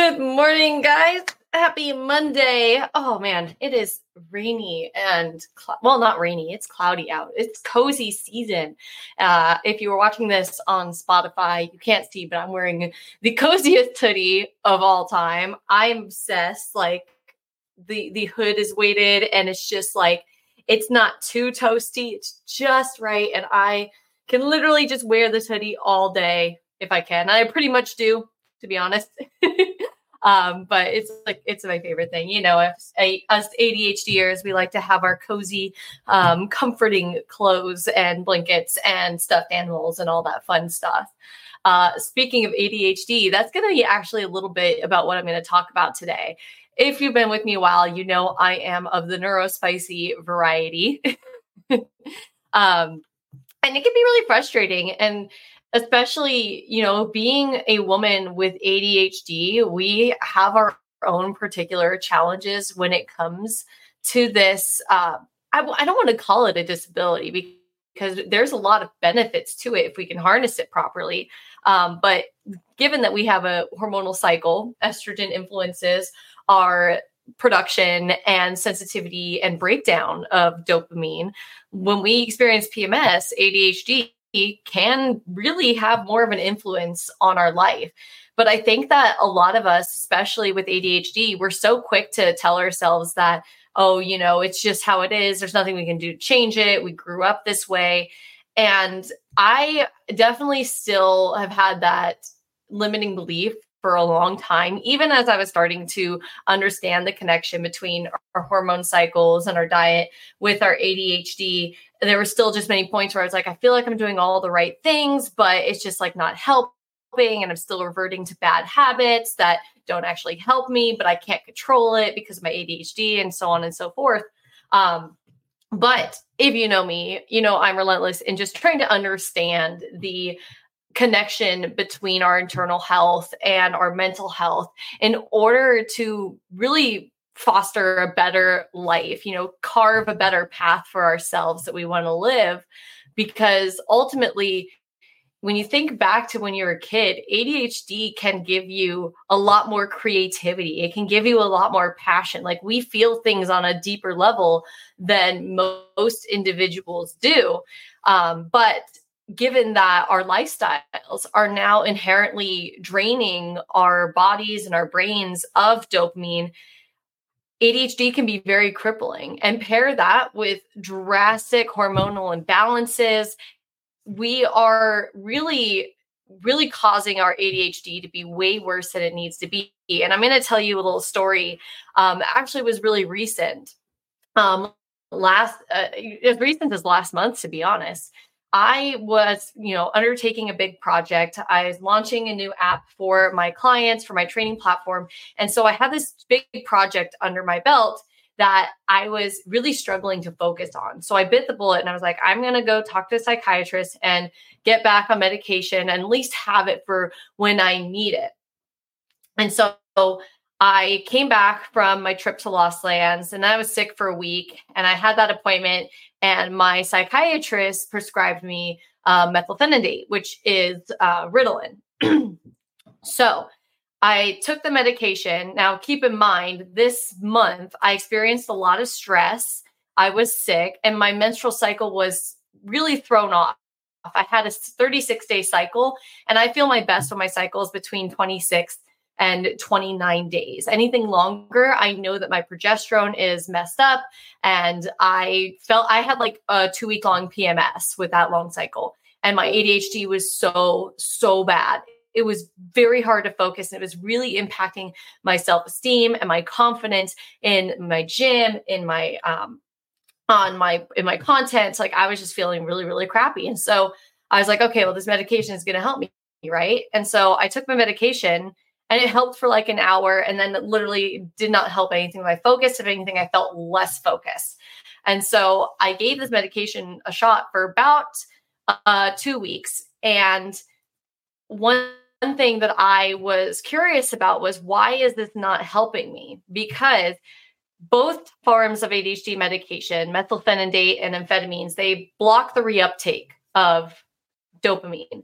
Good morning, guys. Happy Monday. Oh man, it is rainy and cl- well, not rainy. It's cloudy out. It's cozy season. Uh, if you were watching this on Spotify, you can't see, but I'm wearing the coziest hoodie of all time. I'm obsessed. Like the the hood is weighted, and it's just like it's not too toasty. It's just right, and I can literally just wear this hoodie all day if I can. I pretty much do, to be honest. um, but it's like it's my favorite thing. You know, us, us ADHDers, we like to have our cozy, um, comforting clothes and blankets and stuffed animals and all that fun stuff. Uh, speaking of ADHD, that's going to be actually a little bit about what I'm going to talk about today. If you've been with me a while, you know I am of the neurospicy variety. um, and it can be really frustrating. And especially, you know, being a woman with ADHD, we have our own particular challenges when it comes to this. Uh, I, I don't want to call it a disability because there's a lot of benefits to it if we can harness it properly. Um, but given that we have a hormonal cycle, estrogen influences our production and sensitivity and breakdown of dopamine. When we experience PMS, ADHD can really have more of an influence on our life. But I think that a lot of us, especially with ADHD, we're so quick to tell ourselves that, oh, you know, it's just how it is. There's nothing we can do to change it. We grew up this way. And I definitely still have had that limiting belief for a long time, even as I was starting to understand the connection between our hormone cycles and our diet with our ADHD. There were still just many points where I was like, I feel like I'm doing all the right things, but it's just like not helping. And I'm still reverting to bad habits that don't actually help me, but I can't control it because of my ADHD and so on and so forth. Um, but if you know me, you know I'm relentless in just trying to understand the connection between our internal health and our mental health in order to really foster a better life, you know, carve a better path for ourselves that we want to live. Because ultimately, when you think back to when you're a kid, ADHD can give you a lot more creativity. It can give you a lot more passion. Like we feel things on a deeper level than most individuals do. Um, but given that our lifestyles are now inherently draining our bodies and our brains of dopamine, ADHD can be very crippling. And pair that with drastic hormonal imbalances, we are really, really causing our ADHD to be way worse than it needs to be. And I'm going to tell you a little story. Um, actually, was really recent. Um, last, uh, as recent as last month, to be honest. I was, you know, undertaking a big project. I was launching a new app for my clients for my training platform. And so I had this big project under my belt that I was really struggling to focus on. So I bit the bullet and I was like, I'm going to go talk to a psychiatrist and get back on medication and at least have it for when I need it. And so I came back from my trip to Lost Lands and I was sick for a week and I had that appointment and my psychiatrist prescribed me uh, methylphenidate, which is uh, Ritalin. so I took the medication. Now, keep in mind, this month I experienced a lot of stress. I was sick and my menstrual cycle was really thrown off. I had a 36 day cycle, and I feel my best when my cycle is between 26 and 29 days. Anything longer, I know that my progesterone is messed up. And I felt I had like a two week long PMS with that long cycle. And my ADHD was so, so bad. It was very hard to focus. And it was really impacting my self esteem and my confidence in my gym, in my, um, on my, in my content. Like I was just feeling really, really crappy. And so I was like, okay, well, this medication is going to help me. Right. And so I took my medication and it helped for like an hour and then literally did not help anything my focus. If anything i felt less focused. And so i gave this medication a shot for about uh, two weeks. And one thing that i was curious about was why is this not helping me? Because both forms of adhd medication methylphenidate and amphetamines they block the reuptake of dopamine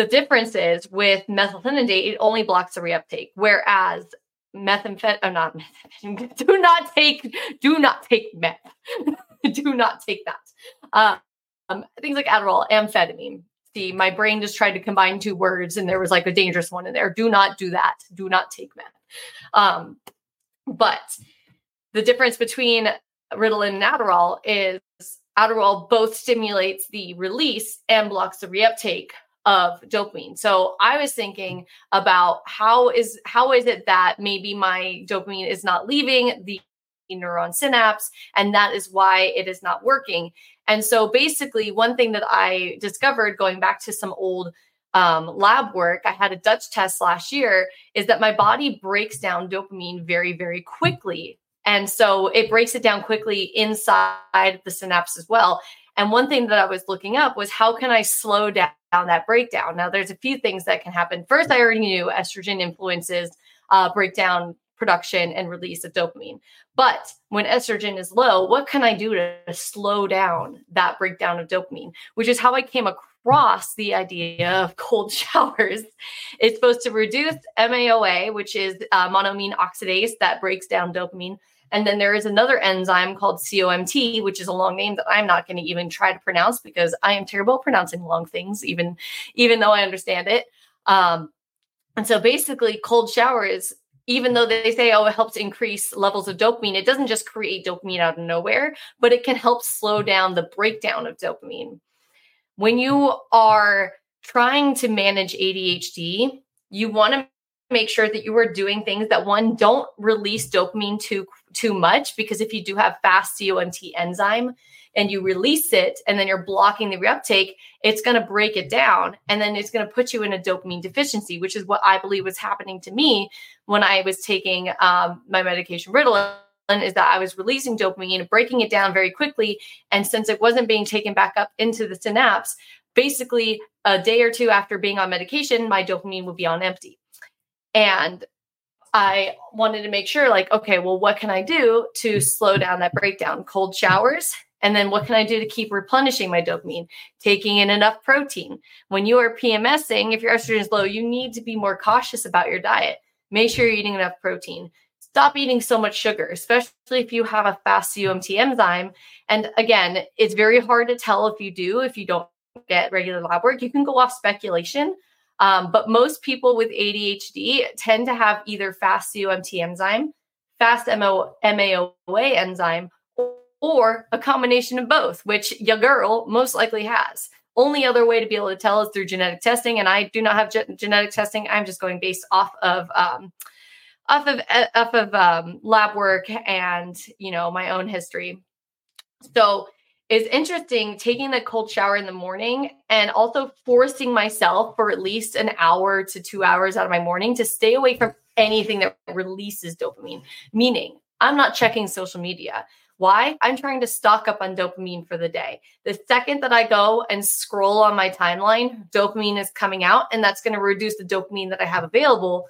the difference is with methylphenidate, it only blocks the reuptake, whereas methamphetamine, oh, not methamphetamine, do not take, do not take meth. do not take that. Uh, um, things like Adderall, amphetamine. See, my brain just tried to combine two words and there was like a dangerous one in there. Do not do that. Do not take meth. Um, but the difference between Ritalin and Adderall is Adderall both stimulates the release and blocks the reuptake of dopamine. So I was thinking about how is how is it that maybe my dopamine is not leaving the neuron synapse and that is why it is not working. And so basically one thing that I discovered going back to some old um, lab work, I had a Dutch test last year, is that my body breaks down dopamine very, very quickly. And so it breaks it down quickly inside the synapse as well. And one thing that I was looking up was how can I slow down that breakdown? Now, there's a few things that can happen. First, I already knew estrogen influences uh, breakdown production and release of dopamine. But when estrogen is low, what can I do to slow down that breakdown of dopamine? Which is how I came across the idea of cold showers. It's supposed to reduce MAOA, which is uh, monoamine oxidase that breaks down dopamine. And then there is another enzyme called COMT, which is a long name that I'm not going to even try to pronounce because I am terrible at pronouncing long things, even even though I understand it. Um, and so basically, cold showers even though they say, oh, it helps increase levels of dopamine, it doesn't just create dopamine out of nowhere, but it can help slow down the breakdown of dopamine. When you are trying to manage ADHD, you want to make sure that you are doing things that one don't release dopamine too too much because if you do have fast COMT enzyme, and you release it and then you're blocking the reuptake, it's going to break it down and then it's going to put you in a dopamine deficiency, which is what I believe was happening to me when I was taking um, my medication Ritalin is that I was releasing dopamine, breaking it down very quickly. And since it wasn't being taken back up into the synapse, basically a day or two after being on medication, my dopamine would be on empty. And I wanted to make sure, like, okay, well, what can I do to mm. slow down that breakdown? Cold showers, and then what can I do to keep replenishing my dopamine? Taking in enough protein. When you are PMSing, if your estrogen is low, you need to be more cautious about your diet. Make sure you're eating enough protein. Stop eating so much sugar, especially if you have a fast COMT enzyme. And again, it's very hard to tell if you do, if you don't get regular lab work. You can go off speculation. Um, but most people with ADHD tend to have either fast COMT enzyme, fast MO, MAOA enzyme, or a combination of both, which your girl most likely has. Only other way to be able to tell is through genetic testing, and I do not have ge- genetic testing. I'm just going based off of um, off of uh, off of um, lab work and you know my own history. So it's interesting taking the cold shower in the morning and also forcing myself for at least an hour to two hours out of my morning to stay away from anything that releases dopamine. Meaning, I'm not checking social media. Why? I'm trying to stock up on dopamine for the day. The second that I go and scroll on my timeline, dopamine is coming out, and that's going to reduce the dopamine that I have available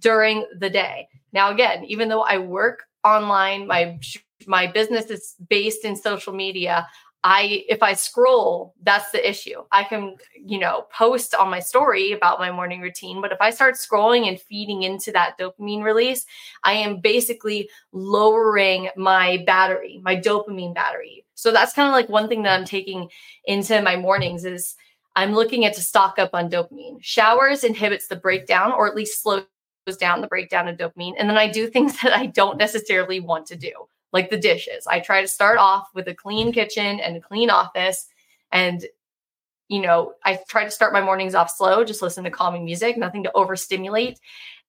during the day. Now, again, even though I work online, my my business is based in social media. I if I scroll, that's the issue. I can, you know, post on my story about my morning routine, but if I start scrolling and feeding into that dopamine release, I am basically lowering my battery, my dopamine battery. So that's kind of like one thing that I'm taking into my mornings is I'm looking at to stock up on dopamine. Showers inhibits the breakdown or at least slows down the breakdown of dopamine. And then I do things that I don't necessarily want to do like the dishes. I try to start off with a clean kitchen and a clean office. And, you know, I try to start my mornings off slow, just listen to calming music, nothing to overstimulate.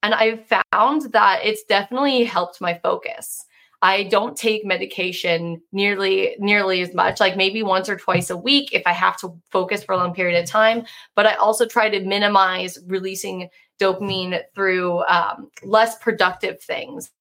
And I've found that it's definitely helped my focus. I don't take medication nearly nearly as much, like maybe once or twice a week if I have to focus for a long period of time. But I also try to minimize releasing dopamine through um, less productive things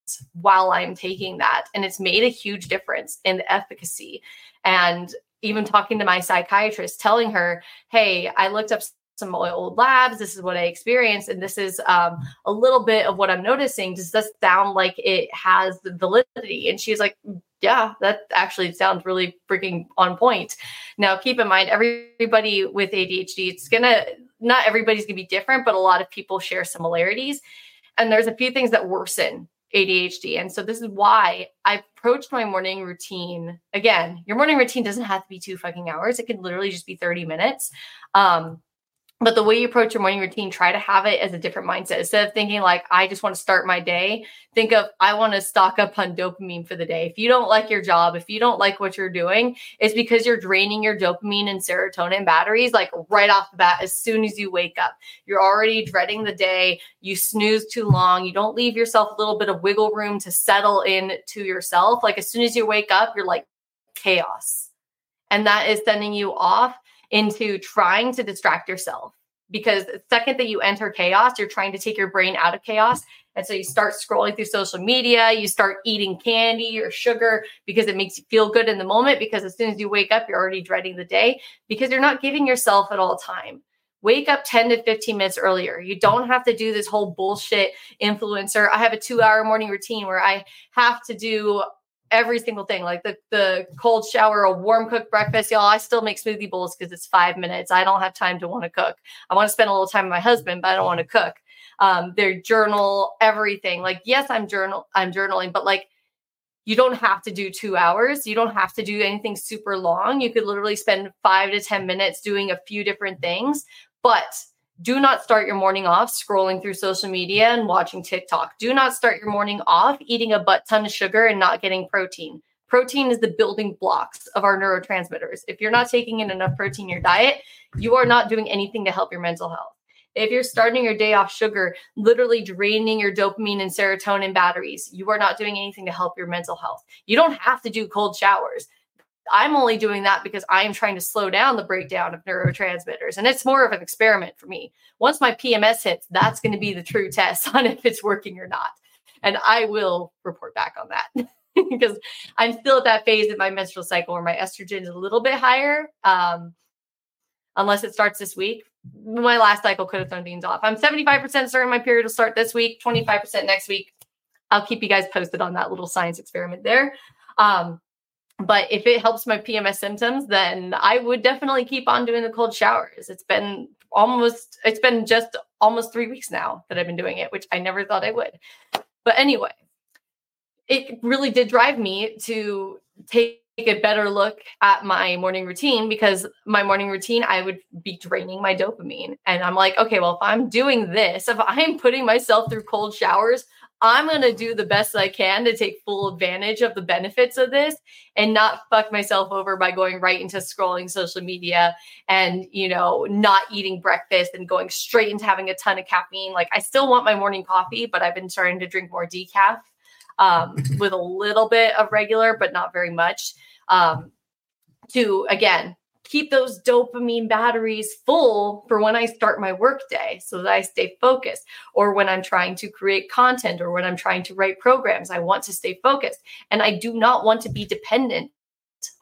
while I'm taking that. And it's made a huge difference in the efficacy. And even talking to my psychiatrist, telling her, hey, I looked up some old labs. This is what I experienced, and this is um, a little bit of what I'm noticing. Does this sound like it has validity? And she's like, yeah, that actually sounds really freaking on point. Now, keep in mind, everybody with ADHD, it's gonna not everybody's going to be different, but a lot of people share similarities. And there's a few things that worsen ADHD. And so this is why I approached my morning routine. Again, your morning routine doesn't have to be two fucking hours. It could literally just be 30 minutes. Um, but the way you approach your morning routine try to have it as a different mindset. Instead of thinking like i just want to start my day think of i want to stock up on dopamine for the day. If you don't like your job if you don't like what you're doing it's because you're draining your dopamine and serotonin batteries like right off the bat as soon as you wake up. You're already dreading the day. You snooze too long. You don't leave yourself a little bit of wiggle room to settle in to yourself. Like as soon as you wake up you're like chaos. And that is sending you off into trying to distract yourself because the second that you enter chaos, you're trying to take your brain out of chaos. And so you start scrolling through social media, you start eating candy or sugar because it makes you feel good in the moment. Because as soon as you wake up, you're already dreading the day because you're not giving yourself at all time. Wake up 10 to 15 minutes earlier. You don't have to do this whole bullshit influencer. I have a two hour morning routine where I have to do every single thing like the the cold shower a warm cooked breakfast. Y'all i still make smoothie bowls because it's five minutes. I don't have time to want to cook. I want to spend a little time with my husband but i don't want to cook. Um their journal everything. Like yes i'm journal i'm journaling but like you don't have to do two hours. You don't have to do anything super long. You could literally spend five to ten minutes doing a few different things but do not start your morning off scrolling through social media and watching TikTok. Do not start your morning off eating a butt ton of sugar and not getting protein. Protein is the building blocks of our neurotransmitters. If you're not taking in enough protein in your diet, you are not doing anything to help your mental health. If you're starting your day off sugar, literally draining your dopamine and serotonin batteries, you are not doing anything to help your mental health. You don't have to do cold showers. I'm only doing that because I am trying to slow down the breakdown of neurotransmitters. And it's more of an experiment for me. Once my PMS hits, that's going to be the true test on if it's working or not. And I will report back on that because I'm still at that phase of my menstrual cycle where my estrogen is a little bit higher. Um, unless it starts this week. My last cycle could have thrown things off. I'm 75% certain my period will start this week, 25% next week. I'll keep you guys posted on that little science experiment there. Um, but if it helps my PMS symptoms, then I would definitely keep on doing the cold showers. It's been almost, it's been just almost three weeks now that I've been doing it, which I never thought I would. But anyway, it really did drive me to take a better look at my morning routine because my morning routine, I would be draining my dopamine. And I'm like, okay, well, if I'm doing this, if I'm putting myself through cold showers, I'm going to do the best I can to take full advantage of the benefits of this and not fuck myself over by going right into scrolling social media and, you know, not eating breakfast and going straight into having a ton of caffeine. Like, I still want my morning coffee, but I've been starting to drink more decaf um, with a little bit of regular, but not very much. Um, to again keep those dopamine batteries full for when I start my workday so that I stay focused, or when I'm trying to create content or when I'm trying to write programs. I want to stay focused and I do not want to be dependent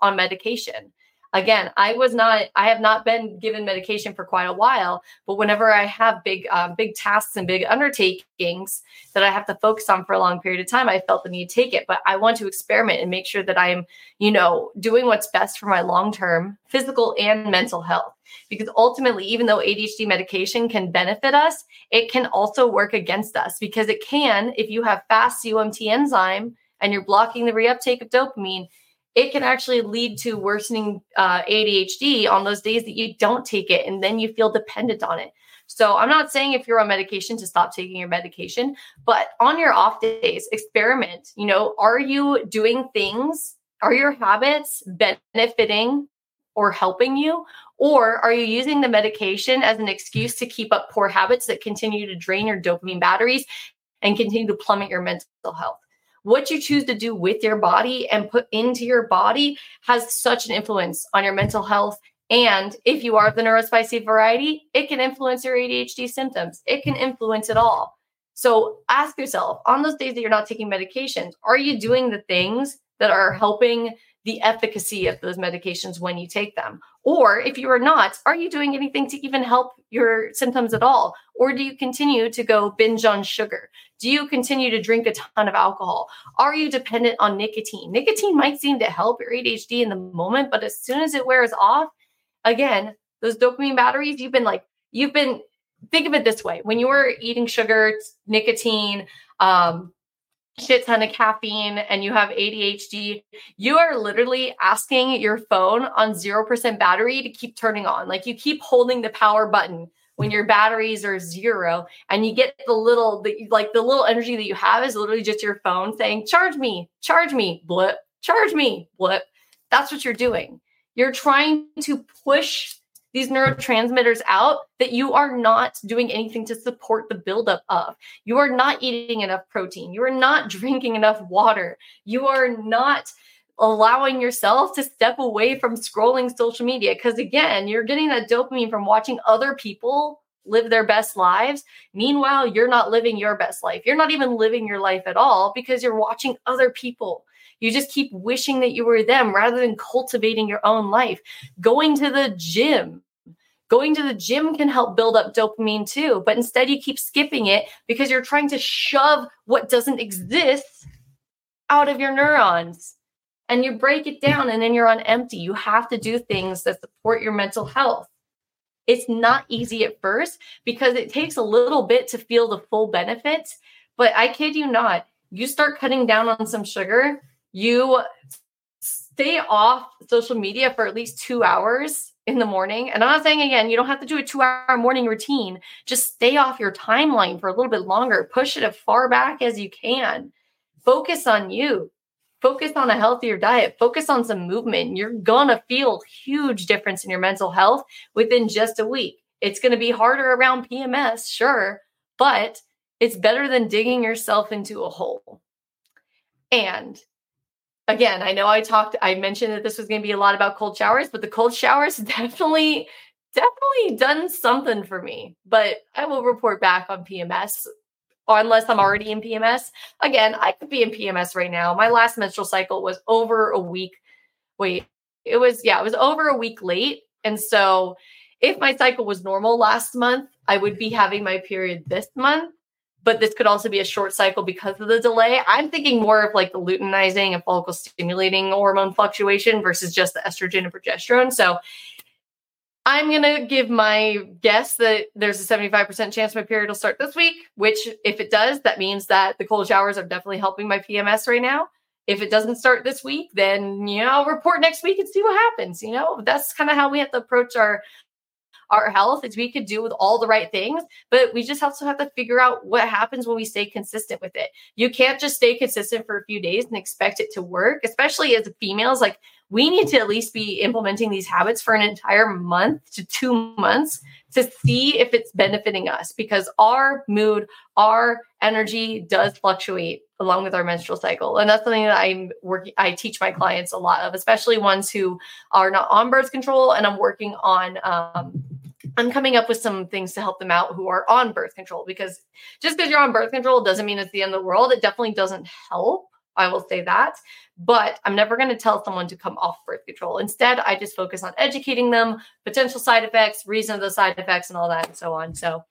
on medication again i was not i have not been given medication for quite a while but whenever i have big um, big tasks and big undertakings that i have to focus on for a long period of time i felt the need to take it. But i want to experiment and make sure that i'm you know doing what's best for my long term physical and mental health. Because ultimately even though adhd medication can benefit us it can also work against us. Because it can if you have fast COMT enzyme and you're blocking the reuptake of dopamine it can actually lead to worsening uh, ADHD on those days that you don't take it and then you feel dependent on it. So I'm not saying if you're on medication to stop taking your medication, but on your off days, experiment. You know, are you doing things? Are your habits benefiting or helping you? Or are you using the medication as an excuse to keep up poor habits that continue to drain your dopamine batteries and continue to plummet your mental health? What you choose to do with your body and put into your body has such an influence on your mental health. And if you are the neurospicy variety, it can influence your ADHD symptoms. It can influence it all. So ask yourself on those days that you're not taking medications, are you doing the things that are helping the efficacy of those medications when you take them? Or if you are not, are you doing anything to even help your symptoms at all? Or do you continue to go binge on sugar? Do you continue to drink a ton of alcohol? Are you dependent on nicotine? Nicotine might seem to help your ADHD in the moment, but as soon as it wears off, again, those dopamine batteries, you've been like, you've been think of it this way when you were eating sugar nicotine um shit ton of caffeine and you have ADHD, you are literally asking your phone on 0% battery to keep turning on. Like you keep holding the power button when your batteries are zero and you get the little the, like the little energy that you have is literally just your phone saying charge me, charge me, blip, charge me, blip. That's what you're doing. You're trying to push these neurotransmitters out that you are not doing anything to support the buildup of. You are not eating enough protein. You are not drinking enough water. You are not allowing yourself to step away from scrolling social media. Because again, you're getting that dopamine from watching other people live their best lives. Meanwhile, you're not living your best life. You're not even living your life at all because you're watching other people. You just keep wishing that you were them rather than cultivating your own life. Going to the gym, Going to the gym can help build up dopamine too, but instead you keep skipping it because you're trying to shove what doesn't exist out of your neurons. And you break it down and then you're on empty. You have to do things that support your mental health. It's not easy at first because it takes a little bit to feel the full benefits. But I kid you not, you start cutting down on some sugar, you stay off social media for at least two hours in the morning. And I'm not saying again, you don't have to do a two hour morning routine. Just stay off your timeline for a little bit longer. Push it as far back as you can. Focus on you. Focus on a healthier diet. Focus on some movement. You're going to feel huge difference in your mental health within just a week. It's going to be harder around PMS, sure, but it's better than digging yourself into a hole. And again, I know I talked, I mentioned that this was going to be a lot about cold showers, but the cold showers definitely, definitely done something for me. But I will report back on PMS unless I'm already in PMS. Again, I could be in PMS right now. My last menstrual cycle was over a week. Wait, it was, yeah, it was over a week late. And so if my cycle was normal last month, I would be having my period this month but this could also be a short cycle because of the delay. I'm thinking more of like the luteinizing and follicle stimulating hormone fluctuation versus just the estrogen and progesterone. So I'm going to give my guess that there's a 75% chance my period will start this week, which if it does, that means that the cold showers are definitely helping my PMS right now. If it doesn't start this week, then, you know, I'll report next week and see what happens. You know, that's kind of how we have to approach our our health is we could do with all the right things, but we just also have to figure out what happens when we stay consistent with it. You can't just stay consistent for a few days and expect it to work, especially as females. Like we need to at least be implementing these habits for an entire month to two months to see if it's benefiting us because our mood, our energy does fluctuate along with our menstrual cycle. And that's something that I'm working, I teach my clients a lot of, especially ones who are not on birth control. And I'm working on um, I'm coming up with some things to help them out who are on birth control because just because you're on birth control doesn't mean it's the end of the world. It definitely doesn't help. I will say that. But I'm never going to tell someone to come off birth control. Instead, I just focus on educating them, potential side effects, reason of the side effects, and all that and so on. So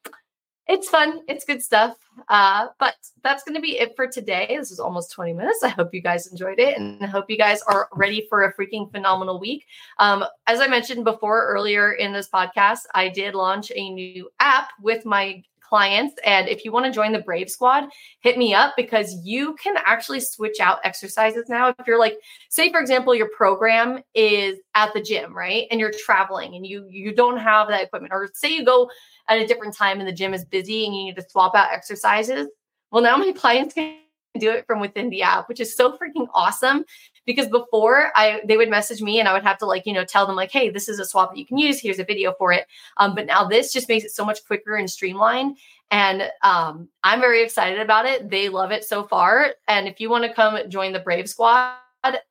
it's fun. It's good stuff. Uh, but that's going to be it for today. This is almost 20 minutes. I hope you guys enjoyed it and I hope you guys are ready for a freaking phenomenal week. Um, as I mentioned before earlier in this podcast, I did launch a new app with my clients. And if you want to join the Brave Squad, hit me up because you can actually switch out exercises now. If you're like, say for example, your program is at the gym, right? And you're traveling and you you don't have that equipment, or say you go at a different time and the gym is busy and you need to swap out exercises. Well, now my clients can do it from within the app, which is so freaking awesome. Because before I they would message me and I would have to like, you know, tell them like, hey, this is a swap that you can use. Here's a video for it. Um, but now this just makes it so much quicker and streamlined. And um, I'm very excited about it. They love it so far. And if you want to come join the Brave Squad,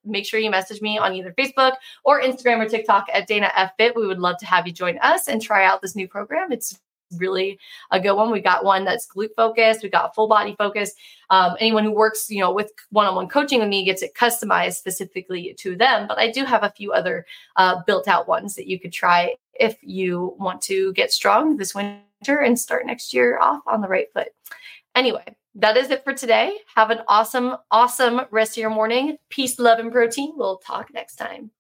make sure you message me on either Facebook or Instagram or TikTok at Dana F Fit. We would love to have you join us and try out this new program. It's really a good one. We got one that's glute focused. We got full body focused. Um, anyone who works, you know, with one-on-one coaching with me gets it customized specifically to them. But I do have a few other uh, built-out ones that you could try if you want to get strong this winter and start next year off on the right foot. Anyway, that is it for today. Have an awesome, awesome rest of your morning. Peace, love, and protein. We'll talk next time.